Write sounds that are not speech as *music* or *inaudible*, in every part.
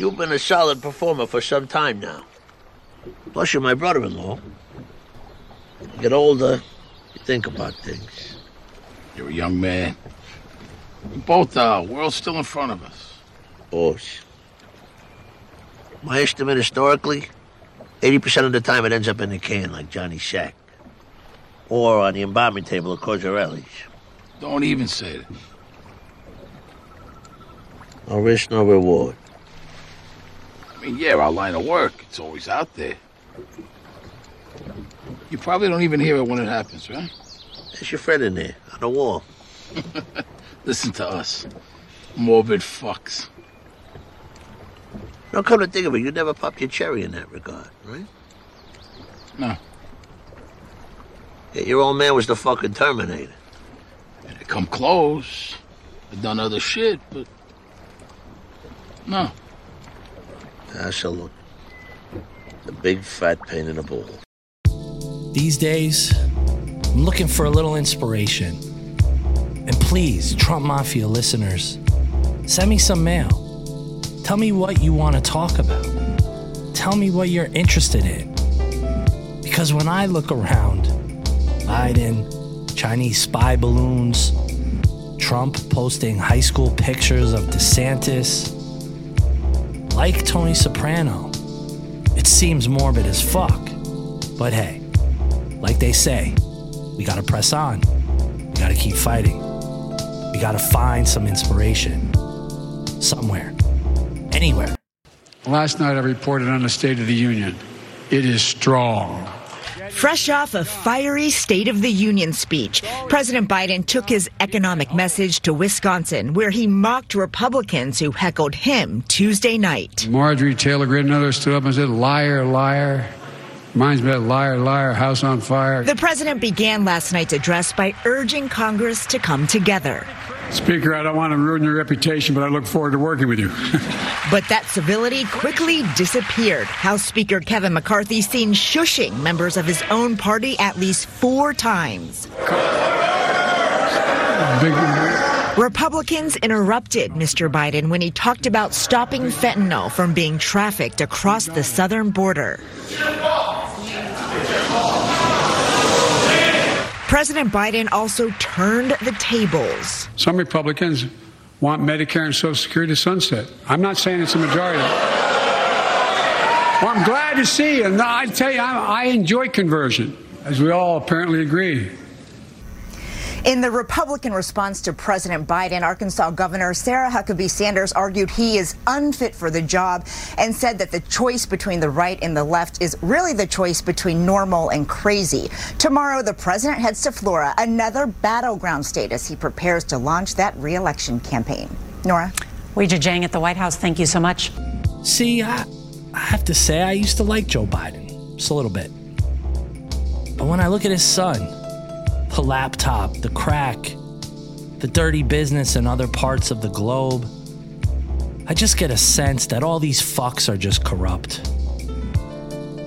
You've been a solid performer for some time now. Plus, you're my brother-in-law. You get older, you think about things. You're a young man. We both are. World's still in front of us. Boss. My estimate historically, 80% of the time it ends up in the can like Johnny Sack. Or on the embalming table at Cozzarelli's. Don't even say it. No risk, no reward. I mean, yeah, our line of work, it's always out there. You probably don't even hear it when it happens, right? There's your friend in there, on the wall. Listen to us. Morbid fucks. Now, come to think of it, you never popped your cherry in that regard, right? No. Yeah, your old man was the fucking Terminator. And they come close. They've done other shit, but. No. Absolutely. The big fat pain in the ball. These days, I'm looking for a little inspiration. And please, Trump Mafia listeners, send me some mail. Tell me what you want to talk about. Tell me what you're interested in. Because when I look around, Biden, Chinese spy balloons, Trump posting high school pictures of DeSantis, like Tony Soprano, it seems morbid as fuck. But hey, like they say, we gotta press on. We gotta keep fighting. We gotta find some inspiration. Somewhere. Anywhere. Last night I reported on the State of the Union. It is strong. Fresh off a fiery State of the Union speech, President Biden took his economic message to Wisconsin, where he mocked Republicans who heckled him Tuesday night. Marjorie Taylor Greene and others stood up and said, liar, liar. Reminds me of liar, liar, house on fire. The president began last night's address by urging Congress to come together. Speaker, I don't want to ruin your reputation, but I look forward to working with you. *laughs* but that civility quickly disappeared. House Speaker Kevin McCarthy seen shushing members of his own party at least four times. Big, Republicans interrupted Mr. Biden when he talked about stopping fentanyl from being trafficked across the southern border. President Biden also turned the tables. Some Republicans want Medicare and Social Security to sunset. I'm not saying it's a majority. Well, I'm glad to see, you. and I tell you, I, I enjoy conversion, as we all apparently agree. In the Republican response to President Biden, Arkansas Governor Sarah Huckabee Sanders argued he is unfit for the job and said that the choice between the right and the left is really the choice between normal and crazy. Tomorrow, the president heads to Florida, another battleground state, as he prepares to launch that reelection campaign. Norah? Weijia Jiang at the White House, thank you so much. See, I, I have to say, I used to like Joe Biden, just a little bit. But when I look at his son, the laptop, the crack, the dirty business in other parts of the globe. I just get a sense that all these fucks are just corrupt.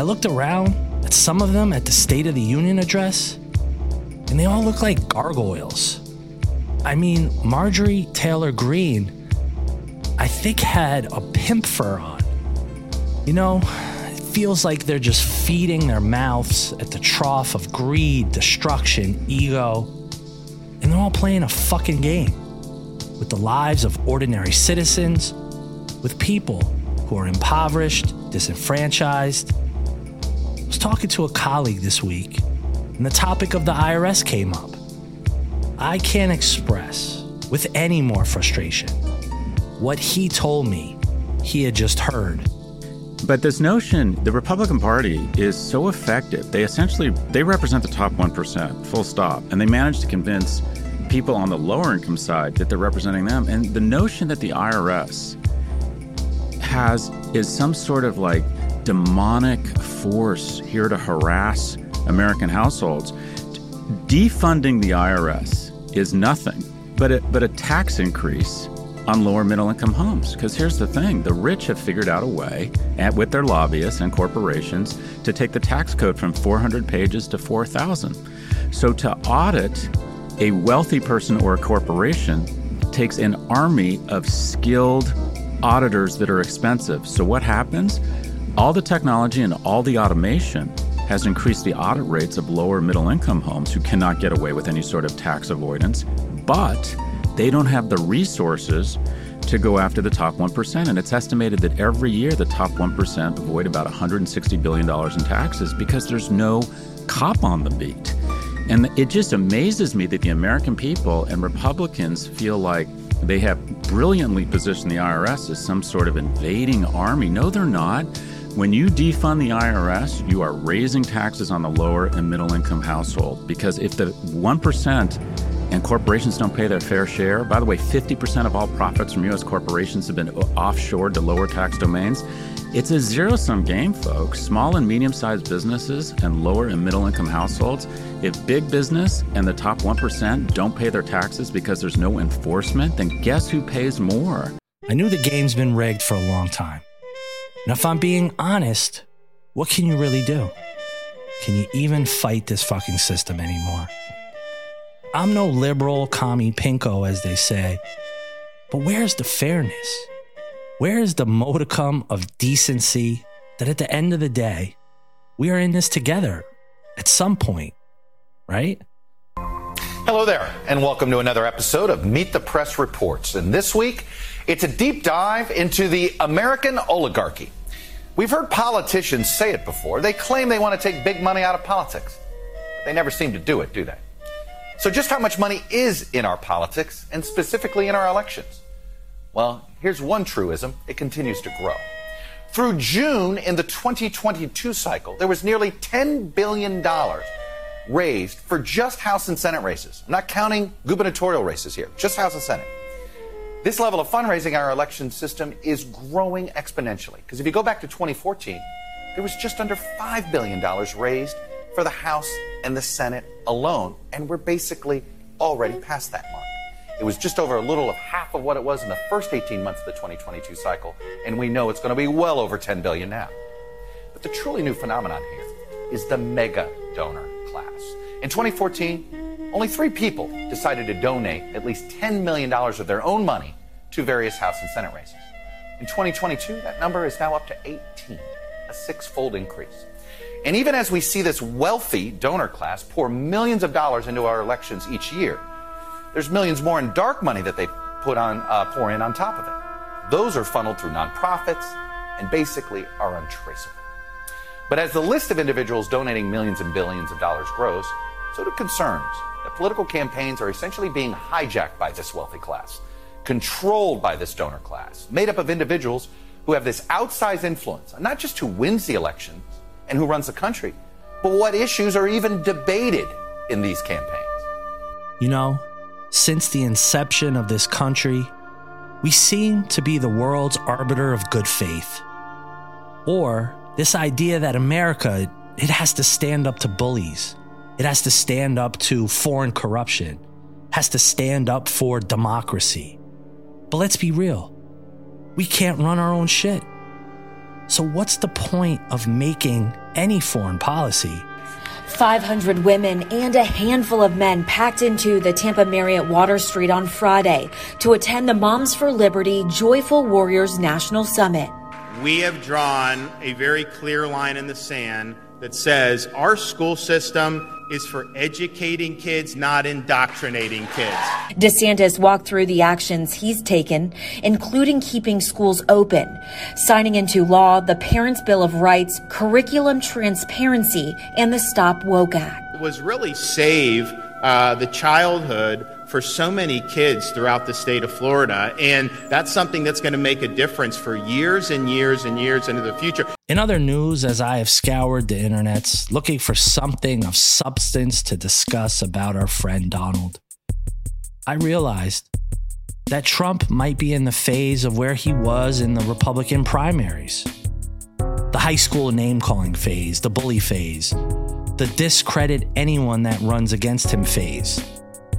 I looked around at some of them at the State of the Union address, and they all look like gargoyles. I mean, Marjorie Taylor Greene, I think, had a pimp fur on. You know, feels like they're just feeding their mouths at the trough of greed, destruction, ego. And they're all playing a fucking game with the lives of ordinary citizens, with people who are impoverished, disenfranchised. I was talking to a colleague this week, and the topic of the IRS came up. I can't express with any more frustration what he told me he had just heard but this notion, the Republican Party is so effective. They essentially they represent the top 1%, full stop. And they manage to convince people on the lower income side that they're representing them. And the notion that the IRS has is some sort of like demonic force here to harass American households. Defunding the IRS is nothing but a, but a tax increase on lower middle income homes. Because here's the thing the rich have figured out a way, at, with their lobbyists and corporations, to take the tax code from 400 pages to 4,000. So to audit a wealthy person or a corporation takes an army of skilled auditors that are expensive. So what happens? All the technology and all the automation has increased the audit rates of lower middle income homes who cannot get away with any sort of tax avoidance, but they don't have the resources to go after the top 1%. And it's estimated that every year the top 1% avoid about $160 billion in taxes because there's no cop on the beat. And it just amazes me that the American people and Republicans feel like they have brilliantly positioned the IRS as some sort of invading army. No, they're not. When you defund the IRS, you are raising taxes on the lower and middle income household because if the 1% and corporations don't pay their fair share. By the way, 50% of all profits from U.S. corporations have been offshored to lower tax domains. It's a zero sum game, folks. Small and medium sized businesses and lower and middle income households, if big business and the top 1% don't pay their taxes because there's no enforcement, then guess who pays more? I knew the game's been rigged for a long time. And if I'm being honest, what can you really do? Can you even fight this fucking system anymore? I'm no liberal, commie pinko, as they say. But where's the fairness? Where is the modicum of decency that at the end of the day, we are in this together at some point, right? Hello there, and welcome to another episode of Meet the Press Reports. And this week, it's a deep dive into the American oligarchy. We've heard politicians say it before. They claim they want to take big money out of politics. They never seem to do it, do they? So, just how much money is in our politics, and specifically in our elections? Well, here's one truism it continues to grow. Through June in the 2022 cycle, there was nearly $10 billion raised for just House and Senate races. I'm not counting gubernatorial races here, just House and Senate. This level of fundraising in our election system is growing exponentially. Because if you go back to 2014, there was just under $5 billion raised for the House and the Senate alone, and we're basically already past that mark. It was just over a little of half of what it was in the first 18 months of the 2022 cycle, and we know it's going to be well over 10 billion now. But the truly new phenomenon here is the mega donor class. In 2014, only three people decided to donate at least $10 million of their own money to various House and Senate races. In 2022, that number is now up to 18, a six fold increase. And even as we see this wealthy donor class pour millions of dollars into our elections each year, there's millions more in dark money that they put on, uh, pour in on top of it. Those are funneled through nonprofits and basically are untraceable. But as the list of individuals donating millions and billions of dollars grows, so do concerns that political campaigns are essentially being hijacked by this wealthy class, controlled by this donor class, made up of individuals who have this outsized influence, not just who wins the elections, and who runs the country, but what issues are even debated in these campaigns. You know, since the inception of this country, we seem to be the world's arbiter of good faith. Or this idea that America, it has to stand up to bullies. It has to stand up to foreign corruption, has to stand up for democracy. But let's be real. We can't run our own shit. So, what's the point of making any foreign policy? 500 women and a handful of men packed into the Tampa Marriott Water Street on Friday to attend the Moms for Liberty Joyful Warriors National Summit. We have drawn a very clear line in the sand that says our school system is for educating kids, not indoctrinating kids. DeSantis walked through the actions he's taken, including keeping schools open, signing into law the Parents' Bill of Rights, curriculum transparency, and the Stop Woke Act. It was really save uh, the childhood for so many kids throughout the state of Florida. And that's something that's going to make a difference for years and years and years into the future. In other news, as I have scoured the internets looking for something of substance to discuss about our friend Donald, I realized that Trump might be in the phase of where he was in the Republican primaries the high school name calling phase, the bully phase, the discredit anyone that runs against him phase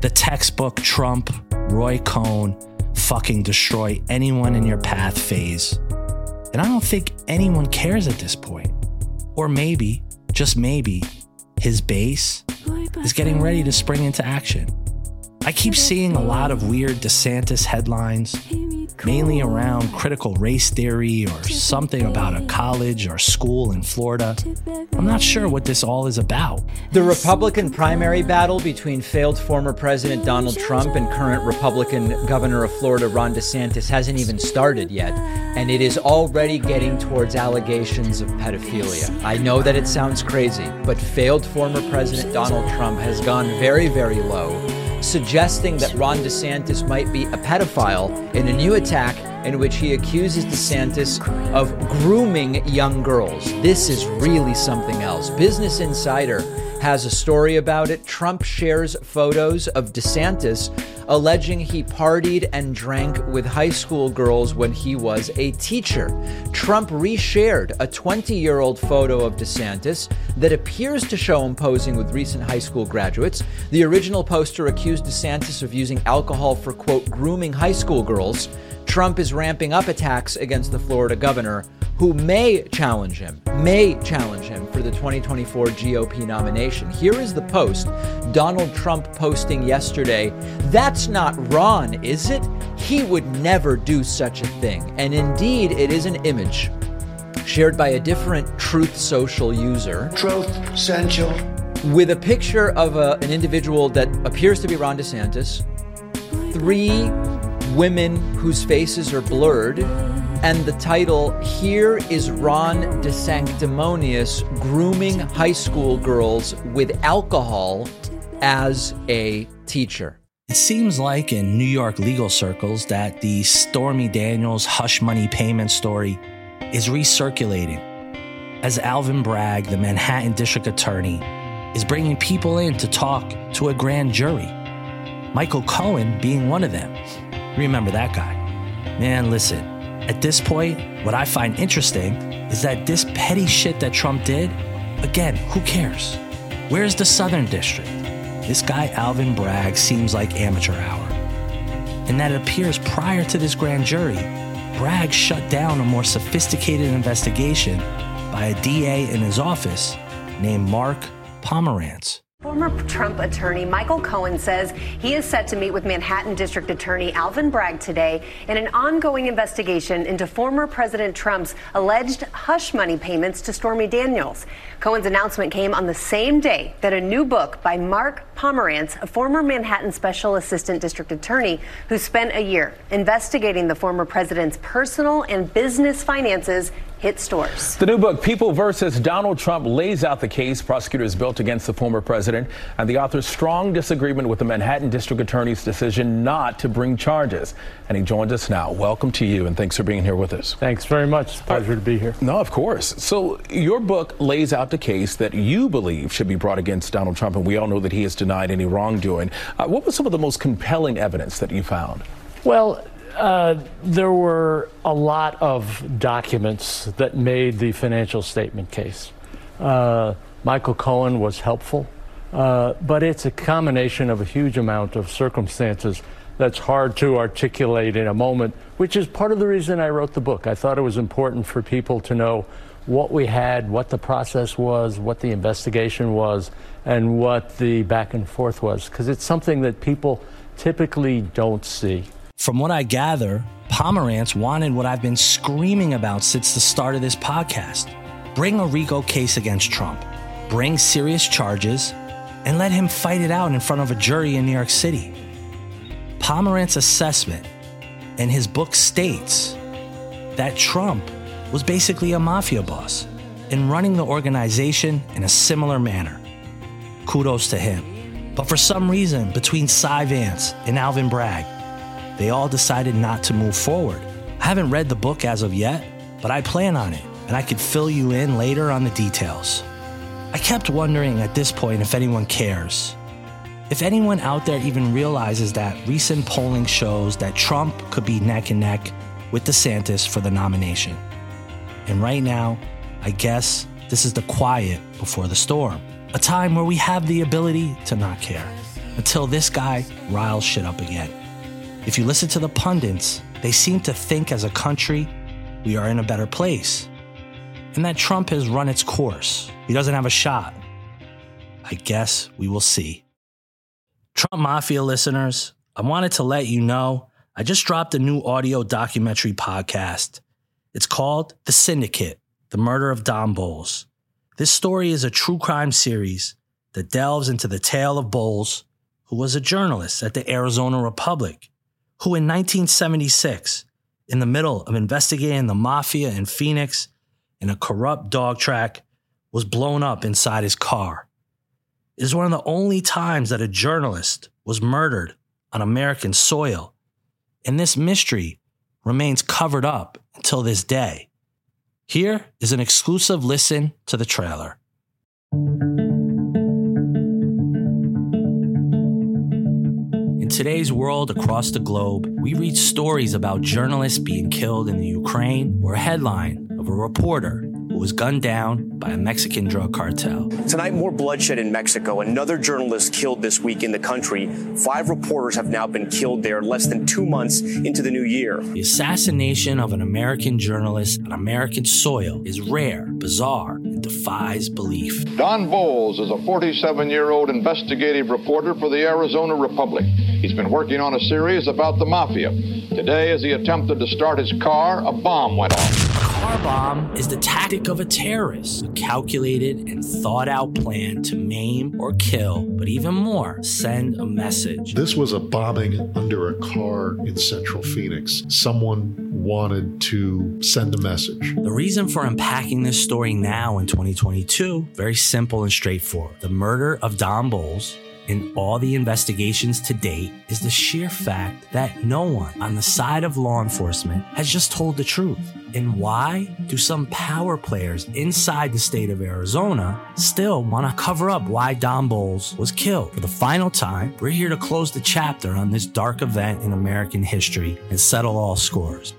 the textbook Trump, Roy Cohn, fucking destroy anyone in your path phase. And I don't think anyone cares at this point. Or maybe, just maybe, his base is getting ready to spring into action. I keep seeing a lot of weird DeSantis headlines. Mainly around critical race theory or something about a college or school in Florida. I'm not sure what this all is about. The Republican primary battle between failed former President Donald Trump and current Republican Governor of Florida Ron DeSantis hasn't even started yet, and it is already getting towards allegations of pedophilia. I know that it sounds crazy, but failed former President Donald Trump has gone very, very low suggesting that Ron DeSantis might be a pedophile in a new attack in which he accuses DeSantis of grooming young girls. This is really something else. Business Insider has a story about it. Trump shares photos of DeSantis alleging he partied and drank with high school girls when he was a teacher. Trump reshared a 20 year old photo of DeSantis that appears to show him posing with recent high school graduates. The original poster accused DeSantis of using alcohol for, quote, grooming high school girls. Trump is ramping up attacks against the Florida governor who may challenge him, may challenge him for the 2024 GOP nomination. Here is the post Donald Trump posting yesterday. That's not Ron, is it? He would never do such a thing. And indeed, it is an image shared by a different Truth Social user. Truth Social. With a picture of a, an individual that appears to be Ron DeSantis, three women whose faces are blurred, and the title Here is Ron DeSanctimonious Grooming High School Girls with Alcohol as a Teacher. It seems like in New York legal circles that the Stormy Daniels hush money payment story is recirculating as Alvin Bragg, the Manhattan district attorney, is bringing people in to talk to a grand jury. Michael Cohen being one of them. Remember that guy. Man, listen, at this point, what I find interesting is that this petty shit that Trump did, again, who cares? Where's the Southern District? This guy, Alvin Bragg, seems like amateur hour. And that it appears prior to this grand jury, Bragg shut down a more sophisticated investigation by a DA in his office named Mark Pomerantz. Former Trump attorney Michael Cohen says he is set to meet with Manhattan District Attorney Alvin Bragg today in an ongoing investigation into former President Trump's alleged hush money payments to Stormy Daniels. Cohen's announcement came on the same day that a new book by Mark Pomerantz, a former Manhattan Special Assistant District Attorney who spent a year investigating the former president's personal and business finances hit stores. The new book, People versus Donald Trump, lays out the case prosecutors built against the former president and the author's strong disagreement with the Manhattan District Attorney's decision not to bring charges. And he joins us now. Welcome to you, and thanks for being here with us. Thanks very much. It's a pleasure to be here. No, of course. So, your book lays out the case that you believe should be brought against Donald Trump, and we all know that he has denied any wrongdoing. Uh, what was some of the most compelling evidence that you found? Well, uh, there were a lot of documents that made the financial statement case. Uh, Michael Cohen was helpful, uh, but it's a combination of a huge amount of circumstances that's hard to articulate in a moment, which is part of the reason I wrote the book. I thought it was important for people to know what we had, what the process was, what the investigation was, and what the back and forth was, because it's something that people typically don't see. From what I gather, Pomerantz wanted what I've been screaming about since the start of this podcast bring a RICO case against Trump, bring serious charges, and let him fight it out in front of a jury in New York City. Pomerantz's assessment and his book states that Trump was basically a mafia boss and running the organization in a similar manner. Kudos to him. But for some reason, between Cy Vance and Alvin Bragg, they all decided not to move forward. I haven't read the book as of yet, but I plan on it, and I could fill you in later on the details. I kept wondering at this point if anyone cares. If anyone out there even realizes that recent polling shows that Trump could be neck and neck with DeSantis for the nomination. And right now, I guess this is the quiet before the storm, a time where we have the ability to not care until this guy riles shit up again. If you listen to the pundits, they seem to think as a country we are in a better place and that Trump has run its course. He doesn't have a shot. I guess we will see. Trump Mafia listeners, I wanted to let you know I just dropped a new audio documentary podcast. It's called The Syndicate The Murder of Don Bolles. This story is a true crime series that delves into the tale of Bolles, who was a journalist at the Arizona Republic, who in 1976, in the middle of investigating the mafia in Phoenix in a corrupt dog track, was blown up inside his car. It is one of the only times that a journalist was murdered on American soil, and this mystery remains covered up until this day. Here is an exclusive listen to the trailer. Today's world across the globe, we read stories about journalists being killed in the Ukraine or a headline of a reporter who was gunned down by a Mexican drug cartel. Tonight, more bloodshed in Mexico. Another journalist killed this week in the country. Five reporters have now been killed there less than two months into the new year. The assassination of an American journalist on American soil is rare, bizarre, and defies belief. Don Bolles is a 47 year old investigative reporter for the Arizona Republic. He's been working on a series about the mafia. Today, as he attempted to start his car, a bomb went off. A car bomb is the tactic of a terrorist, a calculated and thought out plan to maim or kill, but even more, send a message. This was a bombing under a car in central Phoenix. Someone wanted to send a message. The reason for unpacking this story now in 2022, very simple and straightforward. The murder of Don Bolles in all the investigations to date is the sheer fact that no one on the side of law enforcement has just told the truth. And why do some power players inside the state of Arizona still want to cover up why Don Bolles was killed? For the final time, we're here to close the chapter on this dark event in American history and settle all scores.